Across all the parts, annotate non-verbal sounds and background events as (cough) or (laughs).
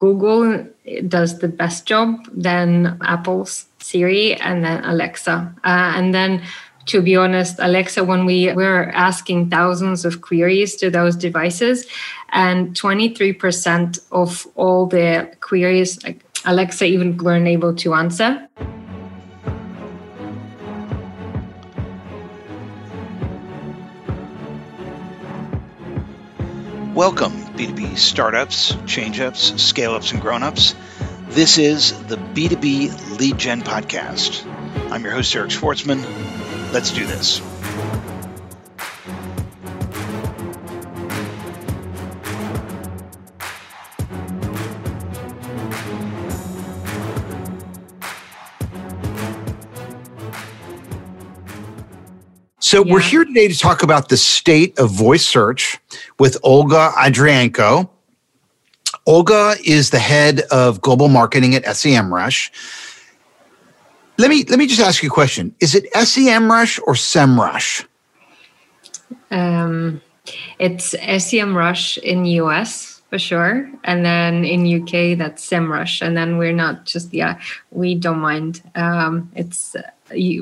Google does the best job, then Apple's Siri, and then Alexa. Uh, and then to be honest, Alexa, when we were asking thousands of queries to those devices, and 23% of all the queries, like Alexa even weren't able to answer. Welcome, B2B startups, change ups, scale ups, and grown ups. This is the B2B Lead Gen Podcast. I'm your host, Eric Schwartzman. Let's do this. So yeah. we're here today to talk about the state of voice search with Olga Andrienko. Olga is the head of global marketing at SEMrush. Let me let me just ask you a question. Is it SEMrush or SEMrush? Um, it's SEMrush in US for sure, and then in UK that's SEMrush, and then we're not just yeah we don't mind. Um, it's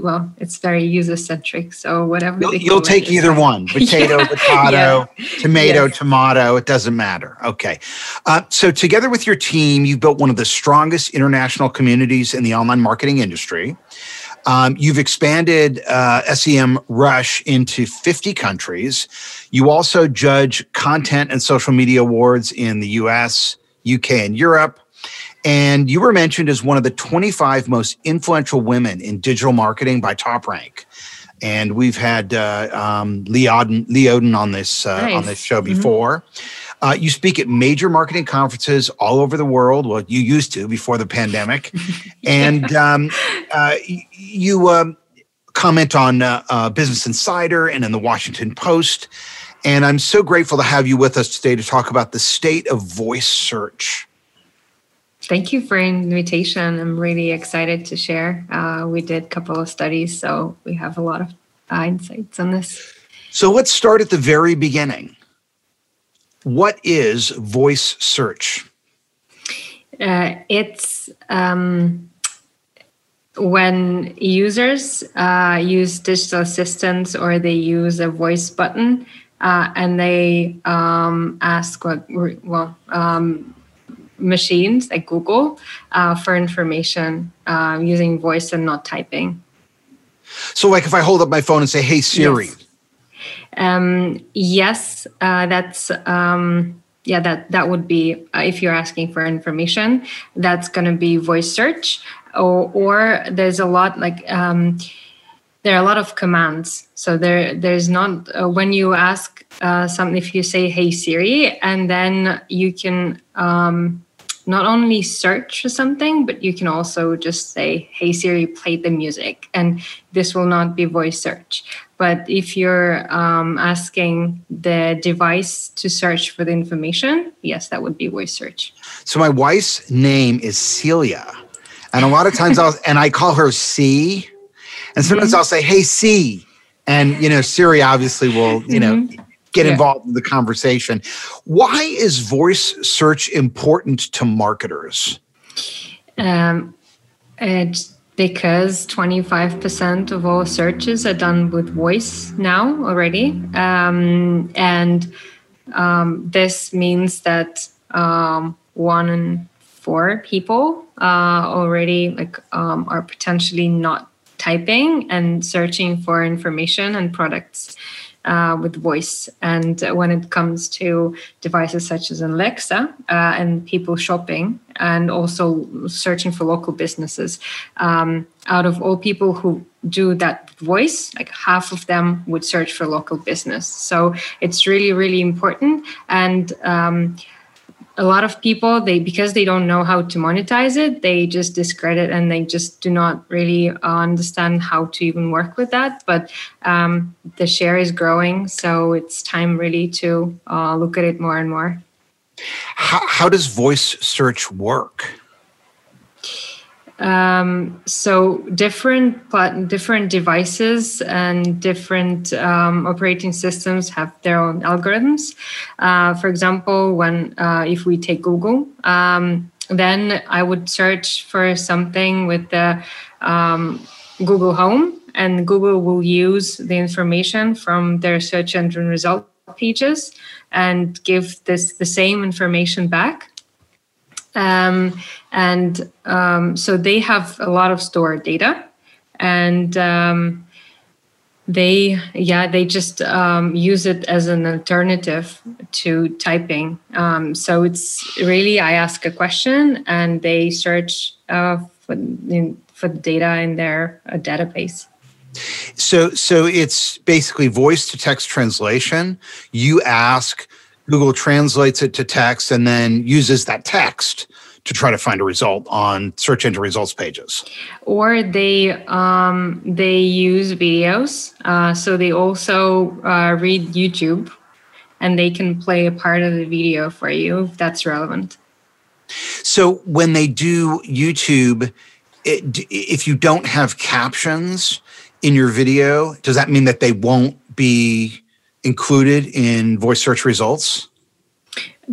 well, it's very user centric. So whatever you'll, you'll take either one: (laughs) potato, yeah. potato, yeah. tomato, yes. tomato. It doesn't matter. Okay. Uh, so together with your team, you've built one of the strongest international communities in the online marketing industry. Um, you've expanded uh, SEMrush into 50 countries. You also judge content and social media awards in the US, UK, and Europe. And you were mentioned as one of the 25 most influential women in digital marketing by Top Rank. And we've had uh, um, Lee, Odden, Lee Odden on this uh, nice. on this show mm-hmm. before. Mm-hmm. Uh, you speak at major marketing conferences all over the world. Well, you used to before the pandemic, (laughs) and um, uh, you um, comment on uh, uh, Business Insider and in the Washington Post. And I'm so grateful to have you with us today to talk about the state of voice search. Thank you for invitation. I'm really excited to share. Uh, we did a couple of studies, so we have a lot of uh, insights on this. So let's start at the very beginning. What is voice search? Uh, it's um, when users uh, use digital assistants or they use a voice button uh, and they um, ask what, well, um, machines like Google uh, for information uh, using voice and not typing. So, like if I hold up my phone and say, "Hey Siri," yes, um, yes uh, that's um, yeah that that would be uh, if you're asking for information, that's going to be voice search, or, or there's a lot like. Um, there are a lot of commands. So there, there's not uh, when you ask uh, something. If you say "Hey Siri," and then you can um, not only search for something, but you can also just say, Hey Siri, play the music. And this will not be voice search. But if you're um, asking the device to search for the information, yes, that would be voice search. So my wife's name is Celia. And a lot of times I'll, and I call her C. And sometimes mm-hmm. I'll say, Hey, C. And, you know, Siri obviously will, you know, mm-hmm get yeah. involved in the conversation. Why is voice search important to marketers? Um, it's because 25% of all searches are done with voice now already. Um, and um, this means that um, one in four people uh, already like um, are potentially not typing and searching for information and products uh, with voice. And when it comes to devices such as Alexa uh, and people shopping and also searching for local businesses, um, out of all people who do that voice, like half of them would search for local business. So it's really, really important. And um, a lot of people they because they don't know how to monetize it they just discredit and they just do not really understand how to even work with that. But um, the share is growing so it's time really to uh, look at it more and more. How, how does voice search work um, so different different devices and different um, operating systems have their own algorithms. Uh, for example, when uh, if we take Google, um, then I would search for something with the um, Google Home, and Google will use the information from their search engine result pages and give this the same information back. Um, and um, so they have a lot of stored data, and um, they yeah they just um, use it as an alternative to typing. Um, so it's really I ask a question and they search uh, for, in, for the data in their uh, database. So, so it's basically voice to text translation. You ask, Google translates it to text, and then uses that text to try to find a result on search engine results pages. Or they um, they use videos, uh, so they also uh, read YouTube, and they can play a part of the video for you if that's relevant. So when they do YouTube, it, if you don't have captions in your video, does that mean that they won't be included in voice search results?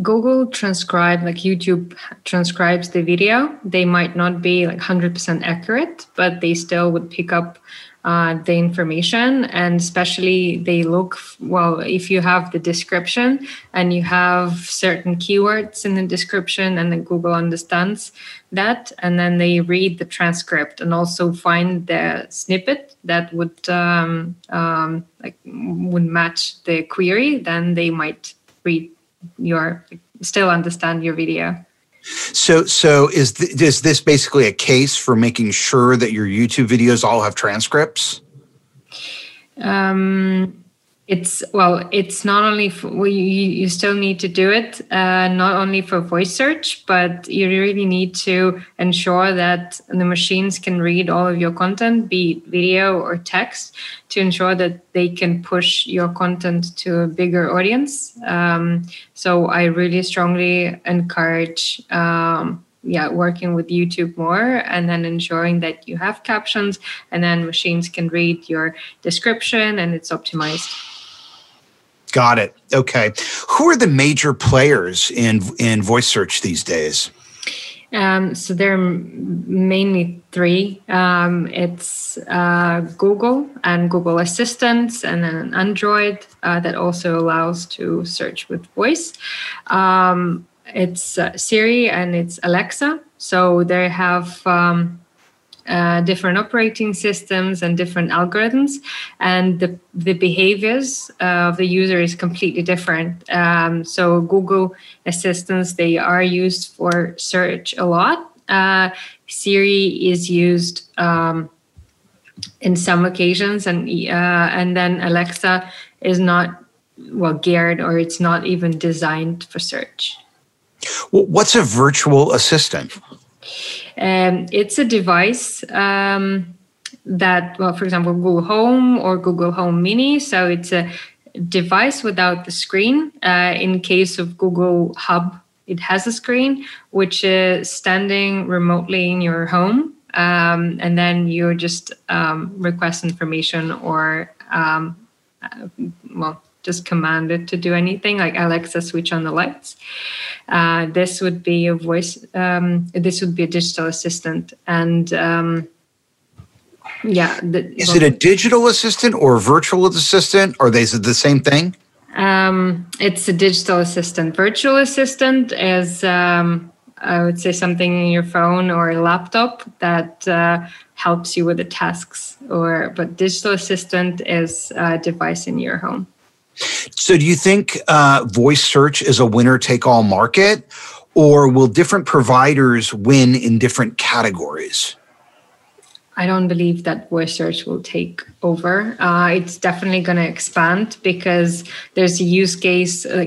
Google transcribe, like YouTube transcribes the video. They might not be like 100% accurate, but they still would pick up uh, the information and especially they look well if you have the description and you have certain keywords in the description and then google understands that and then they read the transcript and also find the snippet that would um, um, like would match the query then they might read your still understand your video so, so is th- is this basically a case for making sure that your YouTube videos all have transcripts? Um, it's well it's not only for, well, you, you still need to do it uh, not only for voice search but you really need to ensure that the machines can read all of your content be it video or text to ensure that they can push your content to a bigger audience. Um, so i really strongly encourage um, yeah working with youtube more and then ensuring that you have captions and then machines can read your description and it's optimized got it okay who are the major players in in voice search these days um, so there are mainly three. Um, it's uh, Google and Google Assistant, and then Android uh, that also allows to search with voice. Um, it's uh, Siri and it's Alexa. So they have um, uh, different operating systems and different algorithms, and the, the behaviors of the user is completely different. Um, so Google assistants they are used for search a lot. Uh, Siri is used um, in some occasions, and uh, and then Alexa is not well geared or it's not even designed for search. What's a virtual assistant? Um, it's a device um, that, well, for example, Google Home or Google Home Mini. So it's a device without the screen. Uh, in case of Google Hub, it has a screen which is standing remotely in your home. Um, and then you just um, request information or, um, uh, well, just command it to do anything like alexa switch on the lights. Uh, this would be a voice um, this would be a digital assistant and um, yeah the, is well, it a digital assistant or a virtual assistant? Or they the same thing? Um, it's a digital assistant. Virtual assistant is um, i would say something in your phone or a laptop that uh, helps you with the tasks or but digital assistant is a device in your home so, do you think uh, voice search is a winner take all market, or will different providers win in different categories? I don't believe that voice search will take over. Uh, it's definitely going to expand because there's a use case, uh,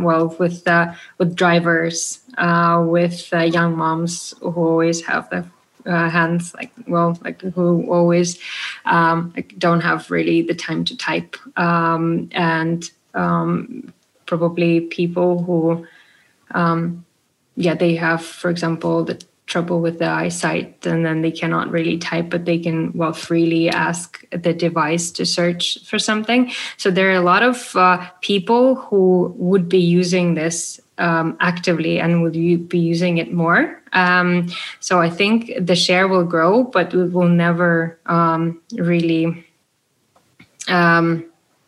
well, with uh, with drivers, uh, with uh, young moms who always have the uh, hands like well like who always um, like don't have really the time to type. Um, and um, probably people who um, yeah they have for example the trouble with the eyesight and then they cannot really type but they can well freely ask the device to search for something. So there are a lot of uh, people who would be using this um, actively and would you be using it more. Um, so i think the share will grow but it will never um, really um,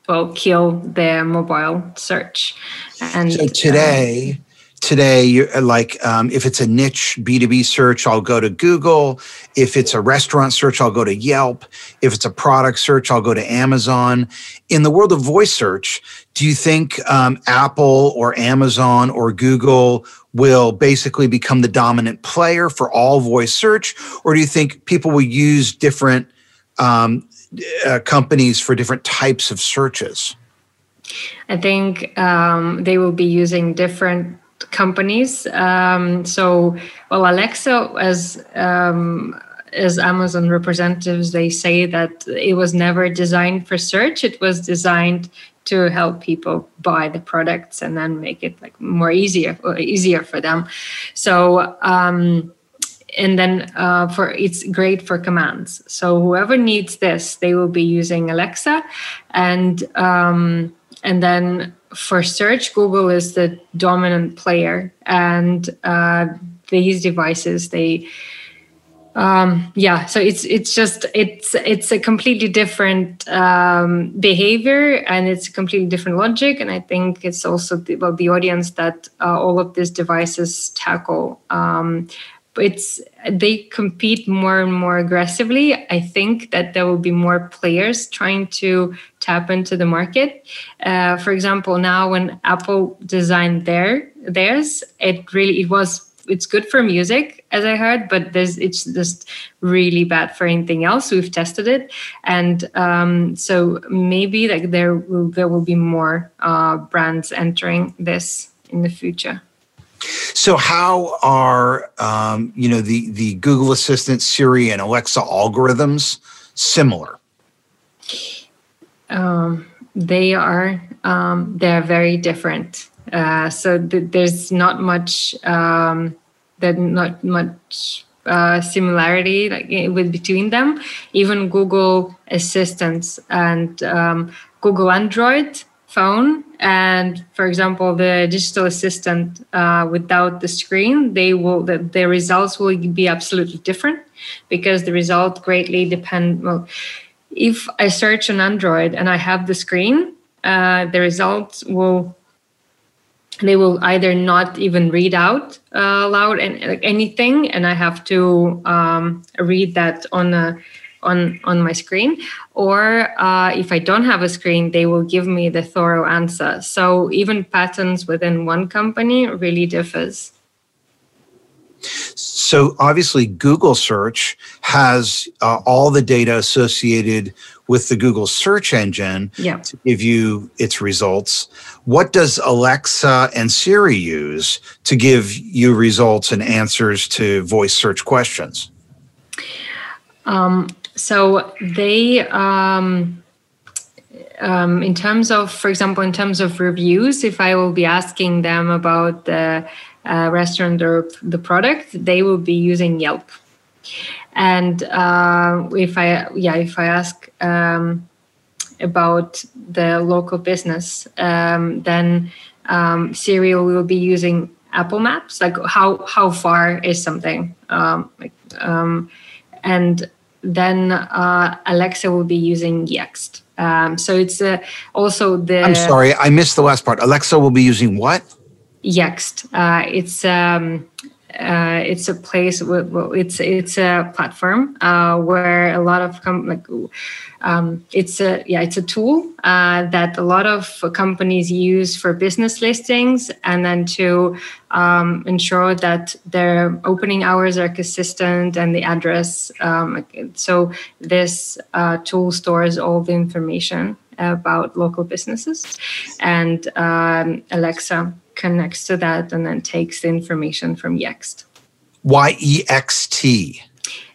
well kill the mobile search. And so today um, today you're uh, like um, if it's a niche b2b search i'll go to google. If it's a restaurant search i'll go to yelp. If it's a product search i'll go to amazon. In the world of voice search do you think um, apple or amazon or google will basically become the dominant player for all voice search? Or do you think people will use different um, uh, companies for different types of searches? I think um, they will be using different companies. Um, so, well, Alexa, as um, as Amazon representatives, they say that it was never designed for search. It was designed to help people buy the products and then make it like more easier easier for them. So. Um, and then uh, for it's great for commands. So whoever needs this, they will be using Alexa, and um, and then for search, Google is the dominant player, and uh, these devices they um, yeah so it's it's just it's it's a completely different um, behavior and it's a completely different logic and i think it's also the, well, the audience that uh, all of these devices tackle um, it's they compete more and more aggressively. I think that there will be more players trying to tap into the market. Uh, for example now when apple designed their theirs it really it was it's good for music as i heard but there's it's just really bad for anything else. We've tested it. And um, so maybe like there will there will be more uh, brands entering this in the future so, how are um, you know the the Google Assistant, Siri, and Alexa algorithms similar? Um, they are um, they're very different. Uh, so th- there's not much um, there's not much uh, similarity like with between them. Even Google Assistants and um, Google Android phone. And for example the digital assistant uh, without the screen they will the, the results will be absolutely different because the result greatly depend well if i search on android and i have the screen uh, the results will they will either not even read out uh, loud and anything. And i have to um, read that on a on on my screen or uh, if i don't have a screen they will give me the thorough answer. So even patterns within one company really differs. So obviously google search has uh, all the data associated with the google search engine yeah. to give you its results. What does alexa and siri use to give you results and answers to voice search questions? Um, so they um, um, in terms of for example in terms of reviews if i will be asking them about the uh, restaurant or the product they will be using yelp. And uh, if i yeah if i ask um, about the local business um, then um, siri will be using apple maps. Like how how far is something? Um, like, and then uh, Alexa will be using Yext. Um, so it's uh, also the. I'm sorry, I missed the last part. Alexa will be using what? Yext. Uh, it's um, uh, it's a place. It's it's a platform uh, where a lot of com- like um, it's a yeah it's a tool uh, that a lot of companies use for business listings and then to um, ensure that their opening hours are consistent and the address um, so this uh, tool stores all the information about local businesses and um, alexa connects to that and then takes the information from yext y-e-x-t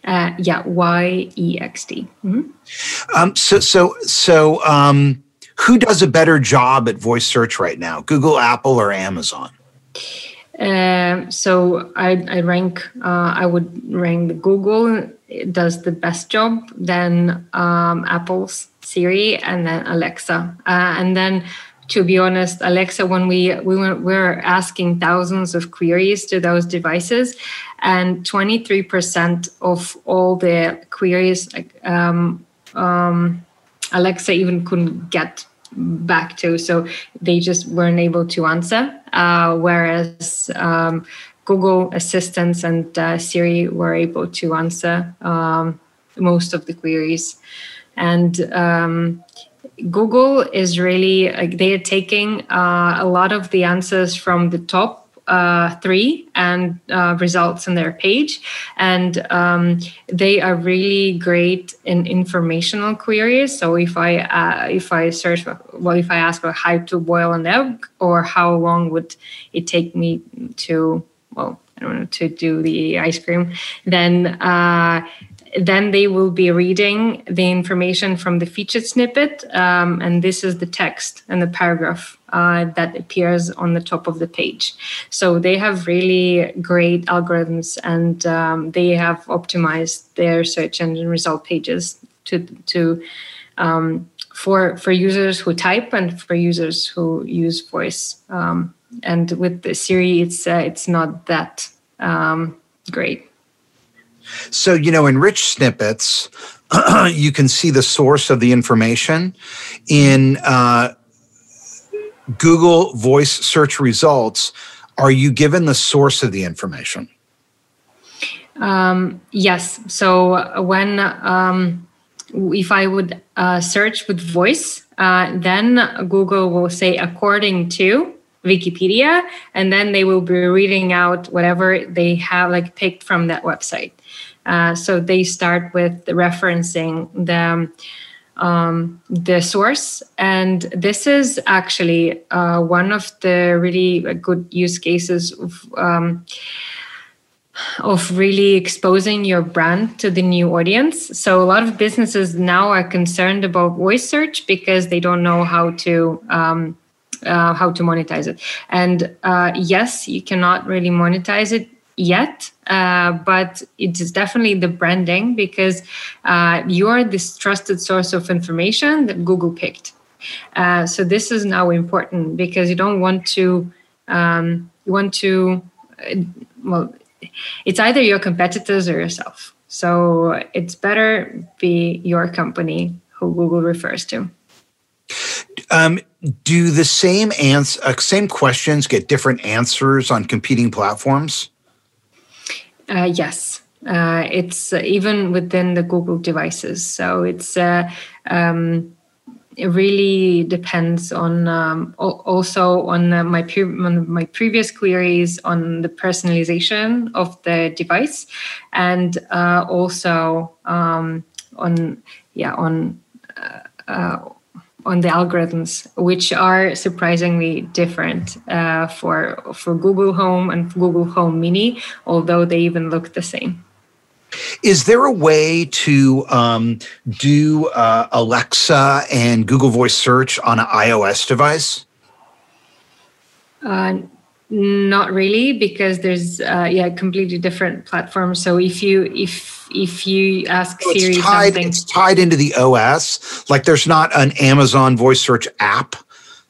uh, yeah, Y E X T. Mm-hmm. Um, so, so, so, um, who does a better job at voice search right now? Google, Apple, or Amazon? Um, so I, I rank. Uh, I would rank Google it does the best job. Then um, Apple's Siri, and then Alexa, uh, and then to be honest, Alexa, when we we were, we were asking thousands of queries to those devices, and 23% of all the queries, um, um, Alexa even couldn't get back to, so they just weren't able to answer. Uh, whereas um, Google Assistants and uh, Siri were able to answer um, most of the queries, and um, Google is really like they are taking uh, a lot of the answers from the top uh, three and uh, results on their page, and um, they are really great in informational queries. So if I uh, if I search well, if I ask for how to boil an egg or how long would it take me to well I don't know to do the ice cream, then uh, then they will be reading the information from the featured snippet, um, and this is the text and the paragraph uh, that appears on the top of the page. So they have really great algorithms, and um, they have optimized their search engine result pages to to um, for for users who type and for users who use voice. Um, and with Siri, it's uh, it's not that um, great. So, you know, in rich snippets, (clears throat) you can see the source of the information. In uh, Google voice search results, are you given the source of the information? Um, yes. So when um, if I would uh, search with voice, uh, then Google will say according to Wikipedia, and then they will be reading out whatever they have like picked from that website. Uh, so they start with referencing the um, the source, and this is actually uh, one of the really good use cases of. Um, of really exposing your brand to the new audience. So a lot of businesses now are concerned about voice search because they don't know how to um, uh, how to monetize it. And uh, yes, you cannot really monetize it yet, uh, but it's definitely the branding because uh, you are this trusted source of information that Google picked. Uh, so this is now important because you don't want to um, you want to uh, well, it's either your competitors or yourself. So it's better be your company who Google refers to. Um, do the same ans- uh, same questions get different answers on competing platforms? Uh, yes, uh, it's uh, even within the Google devices. So it's uh, um, it really depends on um, also on uh, my pre- on my previous queries on the personalization of the device, and uh, also um, on yeah on on the algorithms, which are surprisingly different uh, for for Google Home and Google Home Mini, although they even look the same. Is there a way to um, do uh, Alexa and Google Voice search on an iOS device? Uh, not really, because there's uh, yeah completely different platforms. So if you if if you ask so Siri it's tied, something, it's tied into the OS. Like there's not an Amazon voice search app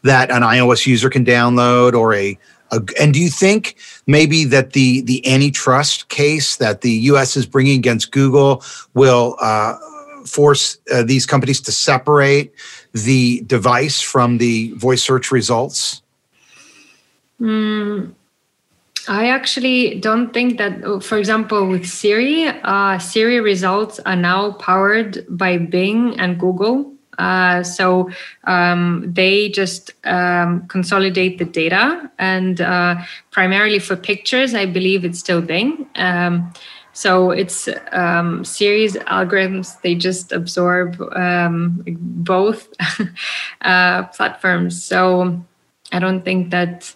that an iOS user can download or a, a and do you think maybe that the the antitrust case that the U.S. is bringing against Google will uh, force uh, these companies to separate the device from the voice search results? Mm, I actually don't think that, for example, with Siri, uh, Siri results are now powered by Bing and Google. Uh, so um, they just um, consolidate the data, and uh, primarily for pictures, I believe it's still Bing. Um, so it's um, Siri's algorithms; they just absorb um, both (laughs) uh, platforms. So I don't think that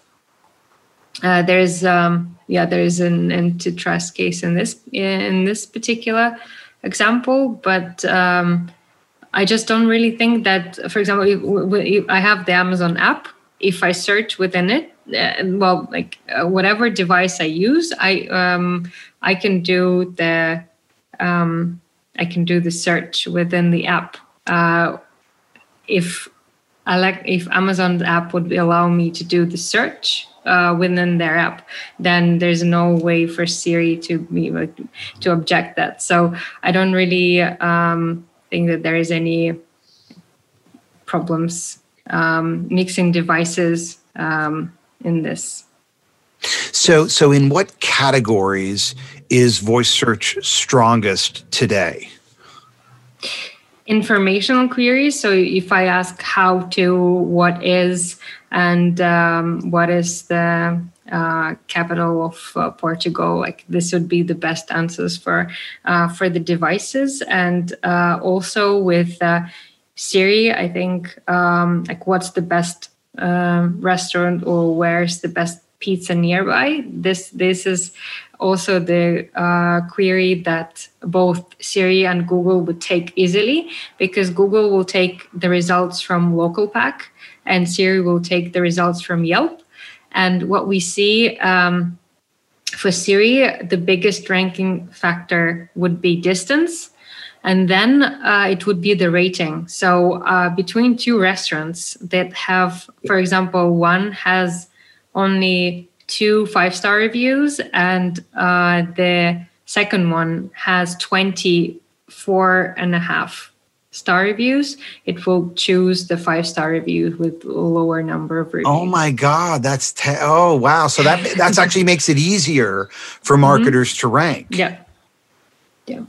uh, there's um, yeah there's an antitrust case in this in this particular example, but um, I just don't really think that. For example, if I have the Amazon app, if I search within it, uh, well, like uh, whatever device I use, I um, I can do the um, I can do the search within the app. Uh, if I like if Amazon app would allow me to do the search uh, within their app, then there's no way for Siri to be like, to object that. So I don't really um, think that there is any problems um, mixing devices um, in this. So, so in what categories is voice search strongest today? Informational queries. So, if I ask how to, what is, and um, what is the uh, capital of uh, Portugal, like this would be the best answers for uh, for the devices, and uh, also with uh, Siri, I think um, like what's the best um, restaurant or where's the best pizza nearby. This this is also the uh, query that both Siri and Google would take easily because Google will take the results from LocalPack and Siri will take the results from Yelp. And what we see um, for Siri, the biggest ranking factor would be distance. And then uh, it would be the rating. So uh, between two restaurants that have, for example, one has only two five star reviews, and uh, the second one has 24 and a half star reviews, it will choose the five star reviews with lower number of reviews. Oh my God, that's te- oh wow! So that that's actually makes it easier for mm-hmm. marketers mm-hmm. to rank. Yeah, yeah.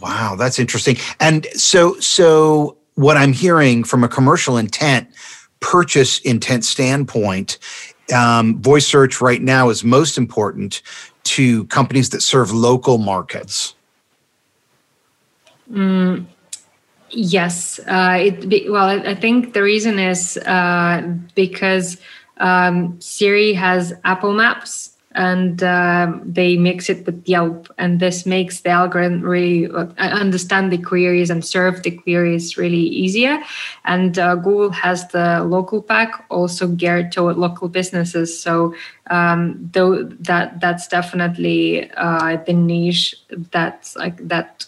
Wow, that's interesting. And so so what I'm hearing from a commercial intent, purchase intent standpoint um, voice search right now is most important to companies that serve local markets? Mm, yes. Uh, it, well, I think the reason is uh, because um, Siri has Apple Maps and uh, they mix it with Yelp, and this makes the algorithm really uh, understand the queries and serve the queries really easier. And uh, Google has the local pack also geared toward local businesses, so um, though that that's definitely uh, the niche that's like that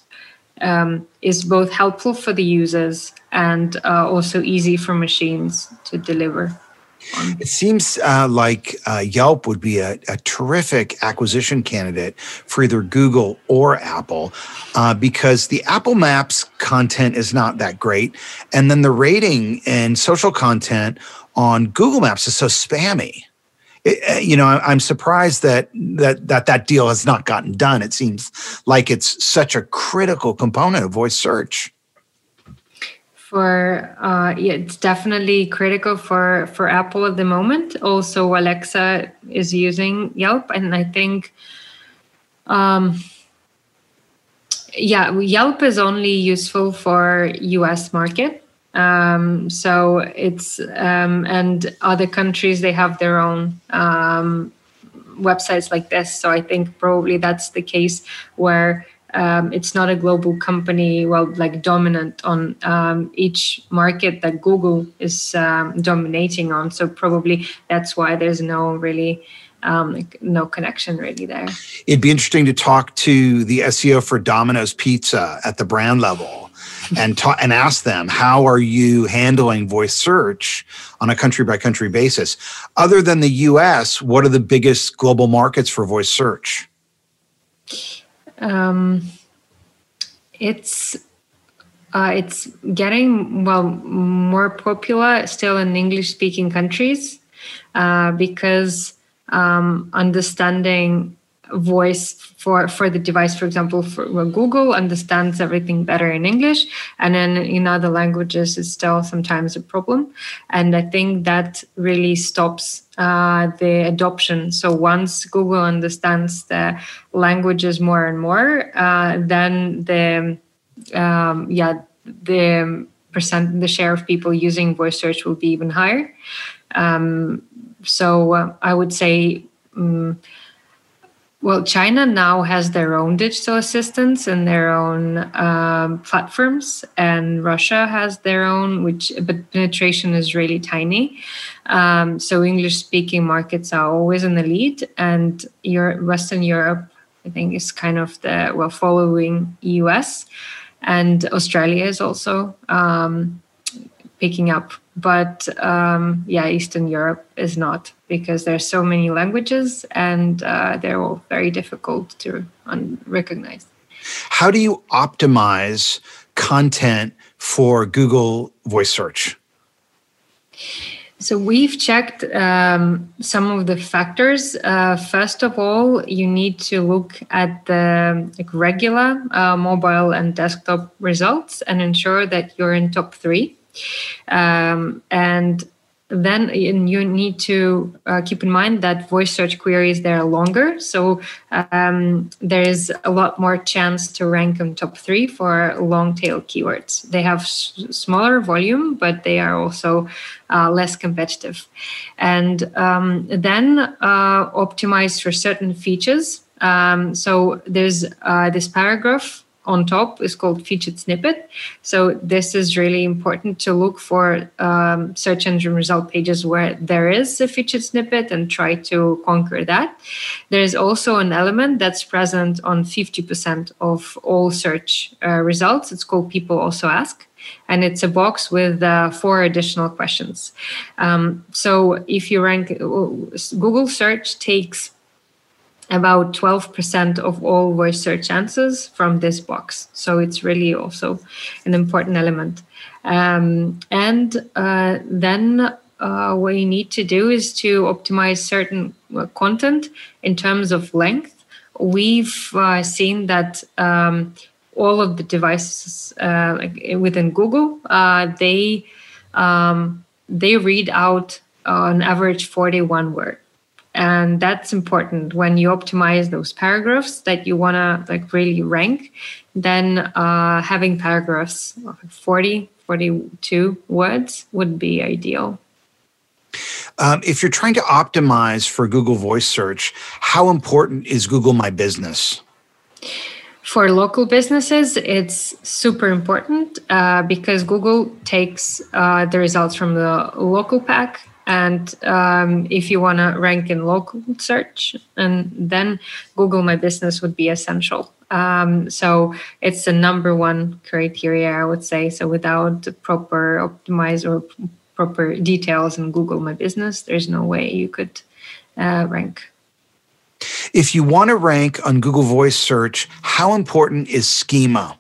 um, is both helpful for the users and uh, also easy for machines to deliver. It seems uh, like uh, Yelp would be a, a, terrific acquisition candidate for either Google or Apple uh, because the Apple Maps content is not that great. And then the rating and social content on Google Maps is so spammy. It, uh, you know, I'm surprised that, that that that deal has not gotten done. It seems like it's such a critical component of voice search for uh, yeah, it's definitely critical for for Apple at the moment. Also, Alexa is using Yelp, and I think, um, yeah, Yelp is only useful for U.S. market. Um, so it's um, and other countries they have their own um, websites like this. So I think probably that's the case where um, it's not a global company well like dominant on um, each market that google is um, dominating on. So probably that's why there's no really um, like no connection really there. It'd be interesting to talk to the seo for domino's pizza at the brand level and (laughs) ta- and ask them how are you handling voice search on a country by country basis? Other than the us what are the biggest global markets for voice search um, it's uh, it's getting well more popular still in English speaking countries uh, because um, understanding voice for for the device for example for google understands everything better in english and then in other languages it's still sometimes a problem. And i think that really stops uh, the adoption. So once google understands the languages more and more uh, then the um, yeah the percent the share of people using voice search will be even higher. Um, so uh, i would say um, well, China now has their own digital assistants and their own um, platforms, and Russia has their own, which but penetration is really tiny. Um, so English speaking markets are always in the lead, and your Western Europe, I think, is kind of the well following US, and Australia is also um, picking up. But um, yeah, Eastern Europe is not because there's so many languages and uh, they're all very difficult to un- recognize. How do you optimize content for Google Voice Search? So we've checked um, some of the factors. Uh, first of all, you need to look at the like, regular uh, mobile and desktop results and ensure that you're in top three. Um, and then you need to uh, keep in mind that voice search queries they are longer. So um, there is a lot more chance to rank in top three for long tail keywords. They have s- smaller volume but they are also uh, less competitive. And um, then uh, optimize for certain features. Um, so there's uh, this paragraph on top is called featured snippet. So this is really important to look for um, search engine result pages where there is a featured snippet and try to conquer that. There is also an element that's present on 50% of all search uh, results. It's called people also ask. And it's a box with uh, four additional questions. Um, so if you rank, Google search takes about 12% of all voice search answers from this box. So it's really also an important element. Um, and uh, then uh, what you need to do is to optimize certain uh, content in terms of length. We've uh, seen that um, all of the devices uh, within Google, uh, they um, they read out on average 41 words and that's important. When you optimize those paragraphs that you want to like really rank then uh, having paragraphs 40 42 words would be ideal. Um, if you're trying to optimize for google voice search how important is google my business? For local businesses, it's super important uh, because Google takes uh, the results from the local pack and um, if you want to rank in local search and then google my business would be essential. Um, so it's the number one criteria i would say. So without proper optimize or proper details in google my business there's no way you could uh, rank. If you want to rank on google voice search how important is schema?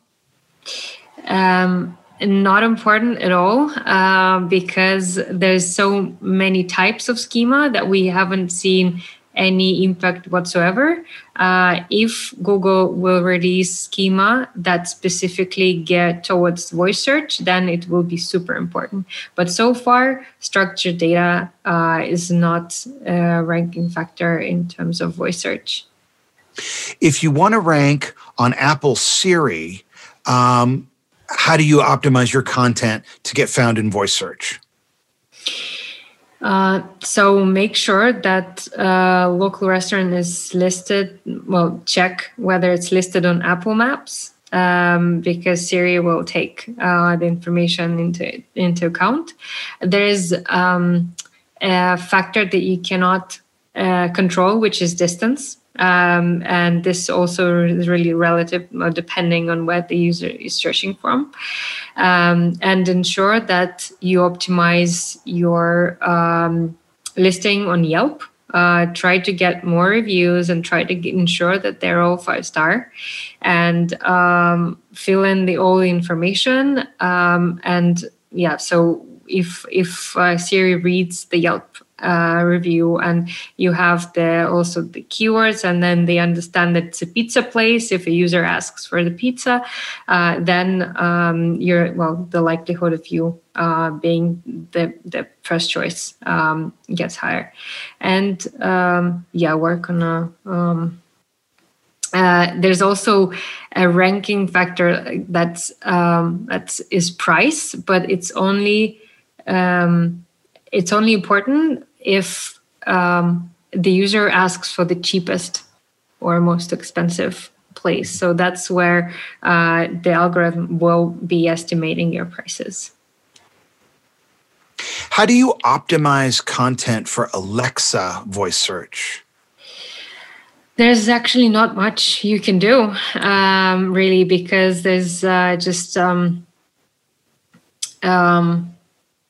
Um, not important at all uh, because there's so many types of schema that we haven't seen any impact whatsoever. Uh, if Google will release schema that specifically get towards voice search, then it will be super important. But so far, structured data uh, is not a ranking factor in terms of voice search. If you want to rank on Apple Siri, um, how do you optimize your content to get found in voice search? Uh, so make sure that uh, local restaurant is listed. Well, check whether it's listed on Apple Maps um, because Siri will take uh, the information into into account. There is um, a factor that you cannot uh, control, which is distance. Um, and this also is really relative uh, depending on where the user is searching from. Um, and ensure that you optimize your um, listing on yelp. Uh, try to get more reviews and try to get, ensure that they're all five star. And um, fill in the all information. Um, and yeah so if if uh, siri reads the yelp uh, review and you have the also the keywords and then they understand that it's a pizza place. If a user asks for the pizza uh, then um, you're well the likelihood of you uh, being the the first choice um, gets higher. And um, yeah work on a um, uh, there's also a ranking factor that's um, that is price, but it's only um, it's only important if um, the user asks for the cheapest or most expensive place. So that's where uh, the algorithm will be estimating your prices. How do you optimize content for Alexa voice search? There's actually not much you can do, um, really, because there's uh, just um, um,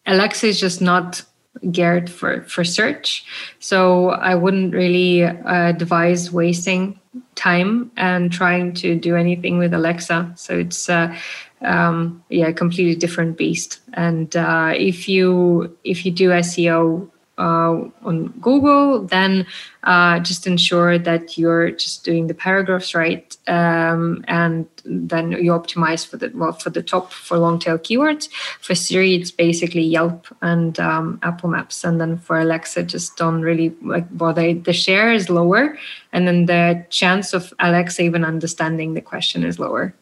Alexa is just not geared for for search. So I wouldn't really uh, advise wasting time and trying to do anything with Alexa. So it's uh, um, yeah, a completely different beast. And uh, if you if you do SEO uh, on Google, then uh, just ensure that you're just doing the paragraphs right, um, and then you optimize for the well for the top for long tail keywords. For Siri, it's basically Yelp and um, Apple Maps, and then for Alexa, just don't really like they, the share is lower, and then the chance of Alexa even understanding the question is lower.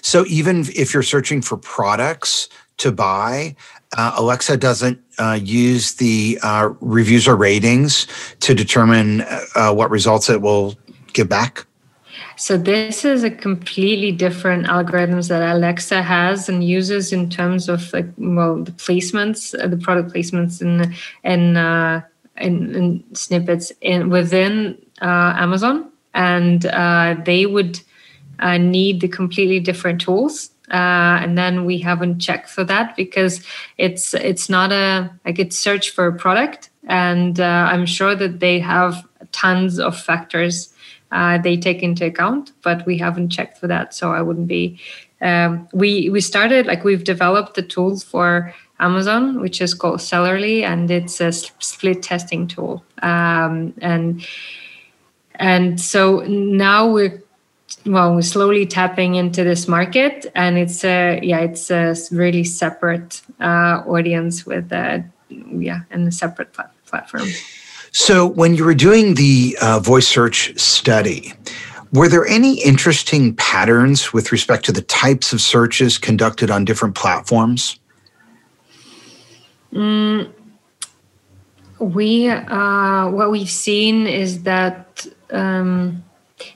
So even if you're searching for products to buy, uh, Alexa doesn't uh, use the uh, reviews or ratings to determine uh, what results it will give back? So this is a completely different algorithms that Alexa has and uses in terms of like well the placements, uh, the product placements uh, in, in, snippets in within Amazon, and they would need the completely different tools uh, and then we haven't checked for that because it's it's not a like it's search for a product and uh, i'm sure that they have tons of factors uh, they take into account but we haven't checked for that. So i wouldn't be um, we we started like we've developed the tools for amazon which is called sellerly and it's a split testing tool. Um, and and so now we're well we're slowly tapping into this market and it's a yeah it's a really separate uh, audience with a yeah and a separate plat- platform. So when you were doing the uh, voice search study were there any interesting patterns with respect to the types of searches conducted on different platforms? Mm, we uh, what we've seen is that um,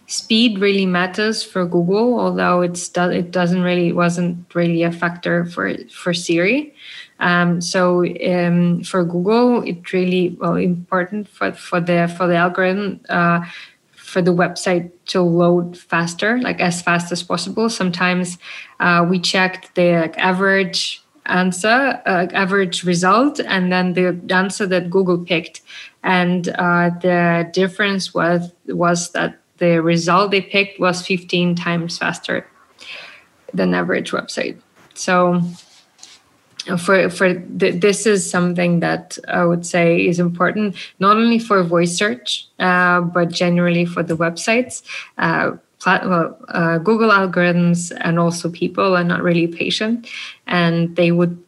speed really matters for Google, although it's it doesn't really wasn't really a factor for for Siri. Um, so um, for Google, it really well important for for the for the algorithm. Uh, for the website to load faster, like as fast as possible. Sometimes uh, we checked the like, average answer, uh, average result, and then the answer that Google picked, and uh, the difference was was that the result they picked was 15 times faster than average website. So for for th- this is something that I would say is important not only for voice search uh, but generally for the websites. Uh, plat- well, uh, Google algorithms and also people are not really patient, and they would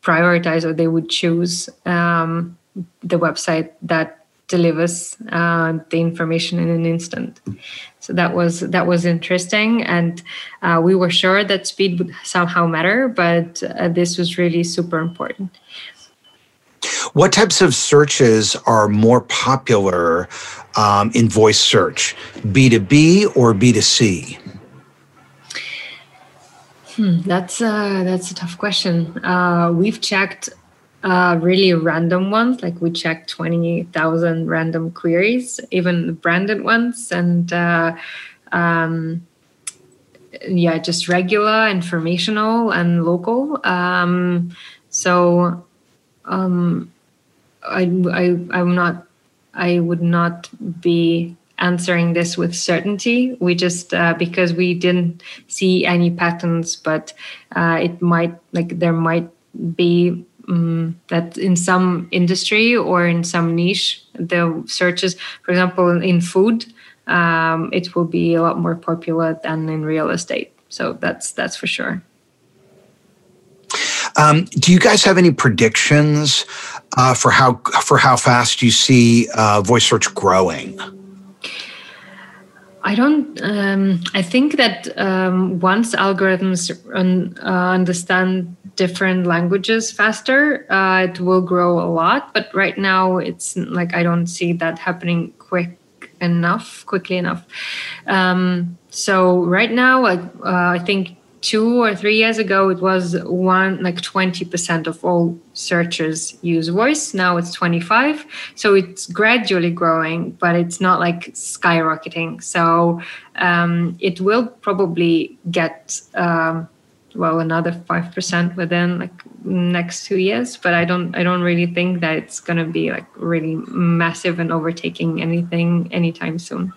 prioritize or they would choose um, the website that delivers uh, the information in an instant. So that was that was interesting, and uh, we were sure that speed would somehow matter, but uh, this was really super important. What types of searches are more popular um, in voice search, B two B or B two C? Hmm, that's uh, that's a tough question. Uh, we've checked uh, really random ones. Like we checked 20,000 random queries, even branded ones. And uh, um, yeah, just regular, informational, and local. Um, so um, I, I, I'm not, I would not be answering this with certainty. We just uh, because we didn't see any patterns, but uh, it might like there might be um, that in some industry or in some niche, the searches, for example, in food, um, it will be a lot more popular than in real estate. So that's that's for sure. Um, do you guys have any predictions uh, for how for how fast you see uh, voice search growing? I don't. Um, I think that um, once algorithms un, uh, understand different languages faster, uh, it will grow a lot. But right now, it's like I don't see that happening quick enough, quickly enough. Um, so right now, uh, I think two or three years ago it was one like 20% of all searches use voice now it's 25 so it's gradually growing but it's not like skyrocketing so um, it will probably get um, well another 5% within like next two years but i don't i don't really think that it's going to be like really massive and overtaking anything anytime soon.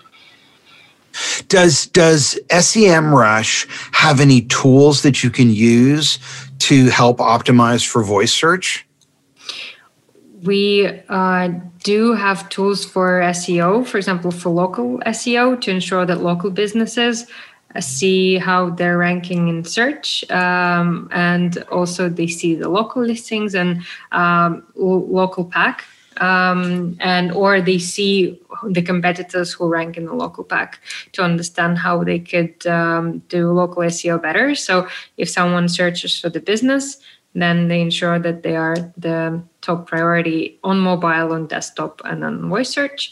Does does semrush have any tools that you can use to help optimize for voice search? We uh, do have tools for seo for example for local seo to ensure that local businesses see how they're ranking in search um, and also they see the local listings and um, local pack um, and or they see the competitors who rank in the local pack to understand how they could um, do local SEO better. So if someone searches for the business, then they ensure that they are the top priority on mobile, on desktop, and on voice search.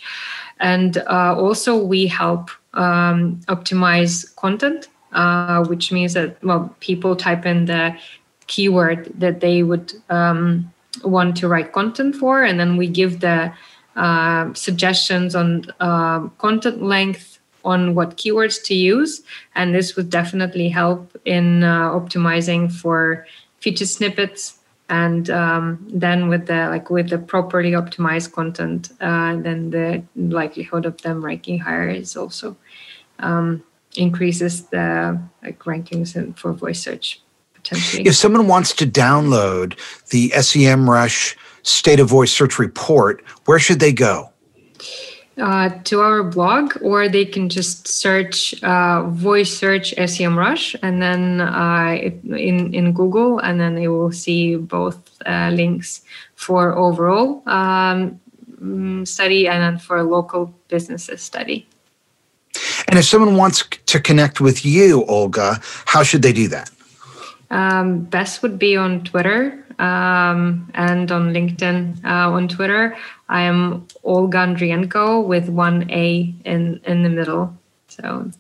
And uh, also, we help um, optimize content, uh, which means that well, people type in the keyword that they would um, want to write content for, and then we give the uh, suggestions on uh, content length on what keywords to use, and this would definitely help in uh, optimizing for feature snippets. And um, then with the like with the properly optimized content, uh, then the likelihood of them ranking higher is also um, increases the like rankings for voice search potentially. If someone wants to download the SEMrush State of Voice Search Report, where should they go? Uh, to our blog, or they can just search uh, voice search SEMrush, and then uh, in in Google, and then they will see both uh, links for overall um, mm, study and then for local businesses study. And if someone wants to connect with you, Olga, how should they do that? Um, best would be on Twitter um, and on LinkedIn. Uh, on Twitter, I am Olga Andrienko with one A in in the middle. So.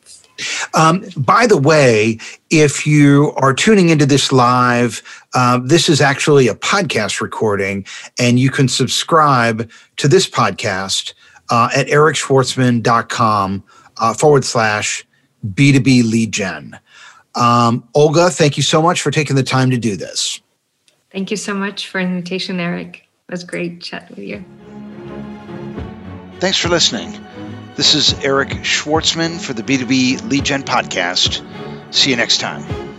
Um, by the way, if you are tuning into this live, uh, this is actually a podcast recording, and you can subscribe to this podcast uh, at ericschwartzman.com uh, forward slash B2B lead gen. Um, Olga, thank you so much for taking the time to do this. Thank you so much for invitation, Eric. It was great chat with you. Thanks for listening. This is Eric Schwartzman for the B2B Lead Gen Podcast. See you next time.